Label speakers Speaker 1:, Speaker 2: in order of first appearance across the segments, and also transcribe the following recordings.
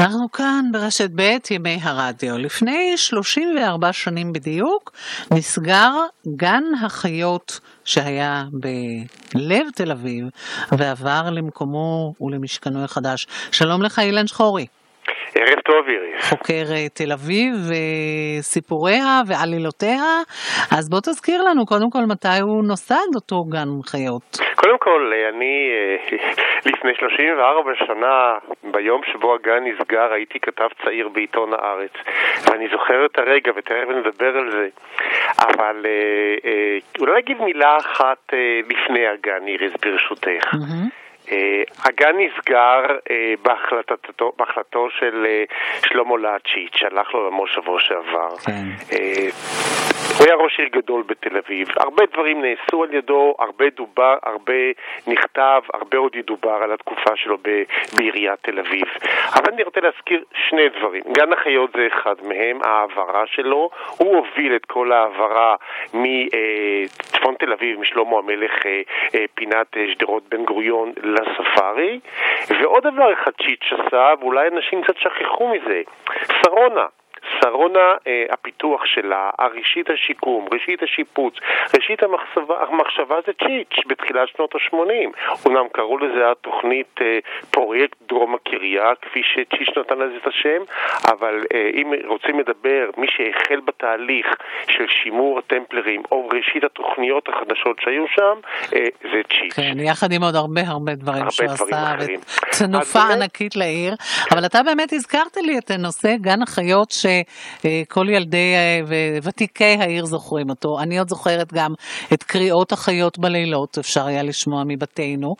Speaker 1: אנחנו כאן ברשת ב' ימי הרדיו. לפני 34 שנים בדיוק נסגר גן החיות שהיה בלב תל אביב ועבר למקומו ולמשכנו החדש. שלום לך אילן שחורי.
Speaker 2: ערב טוב, איריס.
Speaker 1: חוקר אה, תל אביב וסיפוריה ועלילותיה. אז בוא תזכיר לנו קודם כל מתי הוא נוסד אותו גן חיות.
Speaker 2: קודם כל, אני אה, לפני 34 שנה, ביום שבו הגן נסגר, הייתי כתב צעיר בעיתון הארץ. ואני זוכר את הרגע, ותכף נדבר על זה. אבל אה, אולי אגיד מילה אחת לפני הגן, איריס, ברשותך. Mm-hmm. אה, הגן נסגר אה, בהחלטתו, בהחלטתו של אה, שלמה לאצ'יץ', שהלך לו לעולמו שבוע שעבר. כן. הוא היה ראש עיר גדול בתל אביב. הרבה דברים נעשו על ידו, הרבה דובר, הרבה נכתב, הרבה עוד ידובר על התקופה שלו ב- בעיריית תל אביב. אבל אני רוצה להזכיר שני דברים. גן החיות זה אחד מהם, ההעברה שלו. הוא הוביל את כל ההעברה מצפון תל אביב, משלמה המלך, פינת שדרות בן גוריון, לספארי, ועוד דבר אחד צ'יץ' עשה, ואולי אנשים קצת שכחו מזה, שרונה. שרונה, אה, הפיתוח שלה, ראשית השיקום, ראשית השיפוץ, ראשית המחשבה, המחשבה זה צ'יץ' בתחילת שנות ה-80. אומנם קראו לזה התוכנית אה, פרויקט דרום הקריה, כפי שצ'יץ' נתן לזה את השם, אבל אה, אם רוצים לדבר, מי שהחל בתהליך של שימור הטמפלרים, או ראשית התוכניות החדשות שהיו שם, זה צ'יץ'.
Speaker 1: כן, יחד עם עוד הרבה הרבה דברים הרבה שהוא דברים עשה, ותנופה ענקית לעיר. אבל אתה באמת הזכרת לי את נושא גן החיות, ש... שכל ילדי וותיקי העיר זוכרים אותו. אני עוד זוכרת גם את קריאות החיות בלילות, אפשר היה לשמוע מבתינו,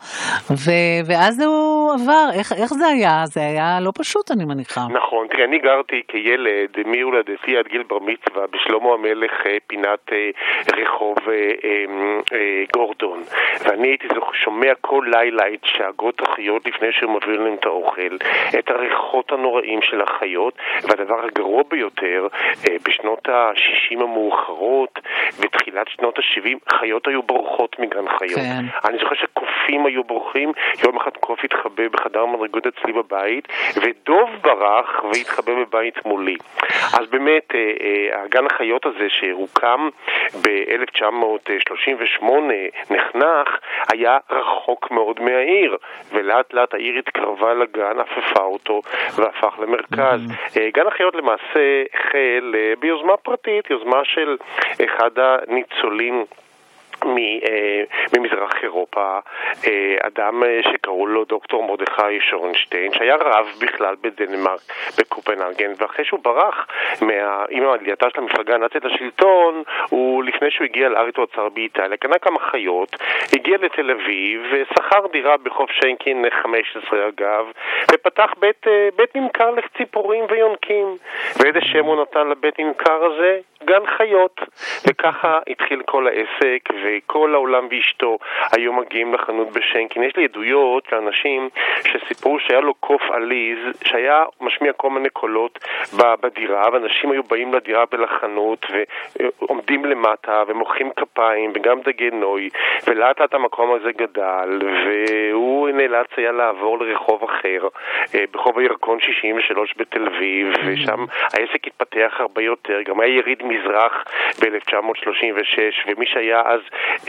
Speaker 1: ו, ואז הוא עבר, איך, איך זה היה? זה היה לא פשוט, אני מניחה.
Speaker 2: נכון, תראי, אני גרתי כילד מהולדתי עד גיל בר מצווה בשלמה המלך אה, פינת אה, רחוב אה, גורדון, ואני הייתי שומע כל לילה את שאגות החיות לפני שהם מביאים להם את האוכל, את הריחות הנוראים של החיות, והדבר הגרוע ביותר, אה, בשנות ה-60 המאוחרות ותחילת שנות ה-70, חיות היו בורחות מגן חיות. כן. אני זוכר שקופים היו בורחים, יום אחד קוף התחבא בחדר מדרגות אצלי בבית, ודוב ברח והתחבא בבית מולי. אז באמת, אה, אה, הגן החיות הזה שהוקם ב-1938, נחנך, היה רחוק מאוד מהעיר, ולאט לאט העיר התקרבה לגן, עפפה אותו והפך למרכז. Mm-hmm. גן החיות למעשה החל אה, ביוזמה פרטית, יוזמה של אחד הניצולים ממזרח אירופה, אה, אדם אה, שקראו לו דוקטור מרדכי שורנשטיין, שהיה רב בכלל בדנמרק, בקופנהגן, ואחרי שהוא ברח מה... עם עלייתה של המפלגה הנאצית לשלטון, הוא, לפני שהוא הגיע לארץ הוא עצר באיטליה, קנה כמה חיות, הגיע לתל אביב, שכר דירה בחוף שיינקין 15 אגב, ופתח בית, בית ממכר לציפורים ויונקים. ואיזה שם הוא נתן לבית ממכר הזה? גן חיות. וככה התחיל כל העסק, וכל העולם ואשתו היו מגיעים לחנות בשנקין. יש לי עדויות לאנשים שסיפרו שהיה לו קוף עליז, שהיה משמיע כל מיני קולות בדירה, ואנשים היו באים לדירה ולחנות, ועומדים למטה, ומוחאים כפיים, וגם דגי נוי, ולאט לאט המקום הזה גדל, והוא נאלץ היה לעבור לרחוב אחר, אה, ברחוב הירקון 63 בתל אביב, ושם העסק התפתח הרבה יותר, גם היה יריד מזרח ב-1936, ומי שהיה אז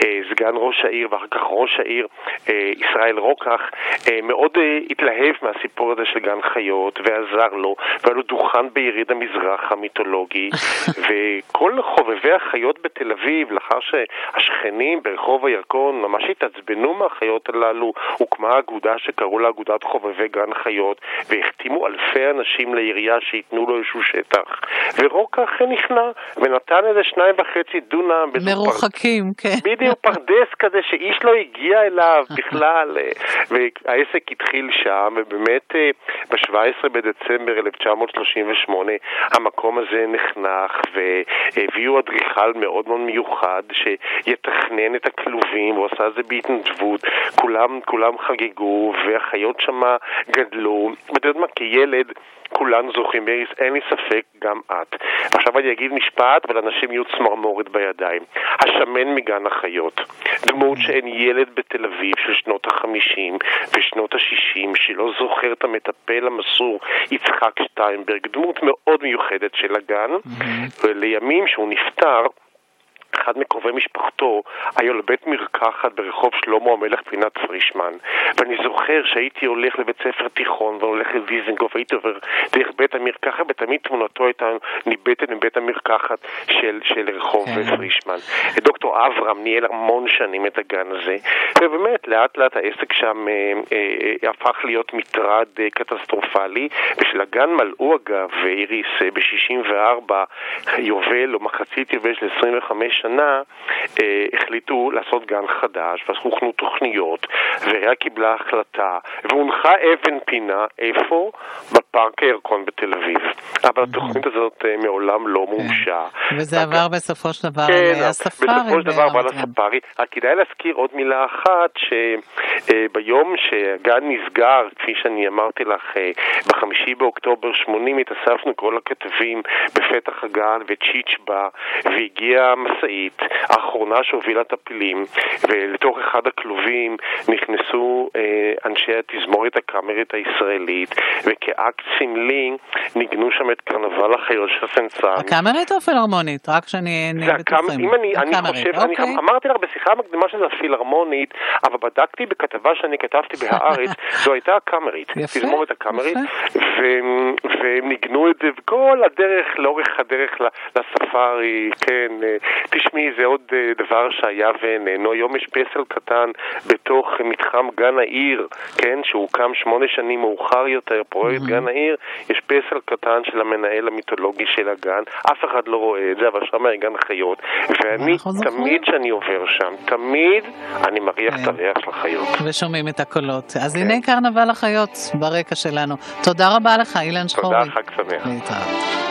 Speaker 2: אה, סגן ראש העיר ואחר כך ראש העיר אה, ישראל רוקח, אה, מאוד אה, התלהב מהסיפור הזה של גן חיות ועזר לו, והיה לו דוכן ביריד המזרח המיתולוגי, וכל חובבי החיות בתל אביב, לאחר שהשכנים ברחוב הירקון ממש התעצבנו מהחיות הללו, הוקמה אגודה שקראו לה אגודת חובבי גן חיות, והחתימו אלפי אנשים לעירייה שייתנו לו איזשהו שטח. ורוקח נכנע, ונתן איזה שניים וחצי דונם.
Speaker 1: מרוחקים,
Speaker 2: פר... כן. בדיוק, פרדס כזה שאיש לא הגיע אליו בכלל, והעסק התחיל שם, ובאמת אה, ב-17 בדצמבר 1938 המקום הזה נחנך, והביאו אדריכל מאוד מאוד מיוחד שיתכנן את הכלובים, הוא עשה את זה בהתנדבות, כולם, כולם חגגו, והחיות שמה גדלו, ואתה יודע מה, כילד כולנו זוכים, איריס, אין לי ספק, גם את. עכשיו אני אגיד משפט משפט ולאנשים יהיו צמרמורת בידיים. השמן מגן החיות, דמות שאין ילד בתל אביב של שנות החמישים ושנות השישים שלא זוכר את המטפל המסור יצחק שטיינברג, דמות מאוד מיוחדת של הגן, ולימים שהוא נפטר אחד מקרובי משפחתו היה לבית מרקחת ברחוב שלמה המלך פינת פרישמן ואני זוכר שהייתי הולך לבית ספר תיכון והולך לדיזנגוף והייתי עובר דרך בית המרקחת ותמיד תמונתו הייתה ניבטת מבית המרקחת של, של רחוב כן. פרישמן. דוקטור אברהם ניהל המון שנים את הגן הזה ובאמת לאט לאט העסק שם אה, אה, הפך להיות מטרד אה, קטסטרופלי ושלגן מלאו אגב איריס אה, ב-64 יובל או מחצית יובל של 25 שנה אה, החליטו לעשות גן חדש, ואז הוכנו תוכניות, והעירייה קיבלה החלטה, והונחה אבן פינה, איפה? בפארק הירקון בתל אביב. אבל התוכנית הזאת אה, מעולם לא כן. מומשה.
Speaker 1: וזה עבר בסופו של דבר כן, לספארי.
Speaker 2: בסופו של דבר עבר לספארי. רק כדאי להזכיר עוד מילה אחת, שביום שהגן נסגר, כפי שאני אמרתי לך, אה, בחמישי באוקטובר 80 התאספנו כל הכתבים בפתח הגן, וצ'יץ' בא, והגיע העיקרית, האחרונה שהובילה את הפילים ולתוך אחד הכלובים נכנסו אה, אנשי התזמורת הקאמרית הישראלית, וכאקט סמלי ניגנו שם את קרנבל החיות של הסנסן.
Speaker 1: הקאמרית או הפילהרמונית? רק שאני...
Speaker 2: זה הקאמרית, אם אני, אני חושב, אוקיי. אני אמרתי לך בשיחה המקדימה שזה הפילהרמונית, אבל בדקתי בכתבה שאני כתבתי בהארץ, זו הייתה הקאמרית, תזמורת הקאמרית, והם ניגנו את זה כל הדרך, לאורך הדרך לספארי, כן, 90 גשמי זה עוד אה, דבר שהיה ואיננו. היום יש פסל קטן בתוך מתחם גן העיר, כן, שהוקם שמונה שנים מאוחר יותר, פרויקט mm-hmm. גן העיר, יש פסל קטן של המנהל המיתולוגי של הגן, אף אחד לא רואה את זה, אבל שם היה גן חיות. ואני, נכון, נכון. תמיד כשאני עובר שם, תמיד אני מריח את כן. הריח של החיות.
Speaker 1: ושומעים את הקולות. אז כן. הנה קרנבל החיות ברקע שלנו. תודה רבה לך, אילן שחורי.
Speaker 2: תודה, חג שמח. להתראות.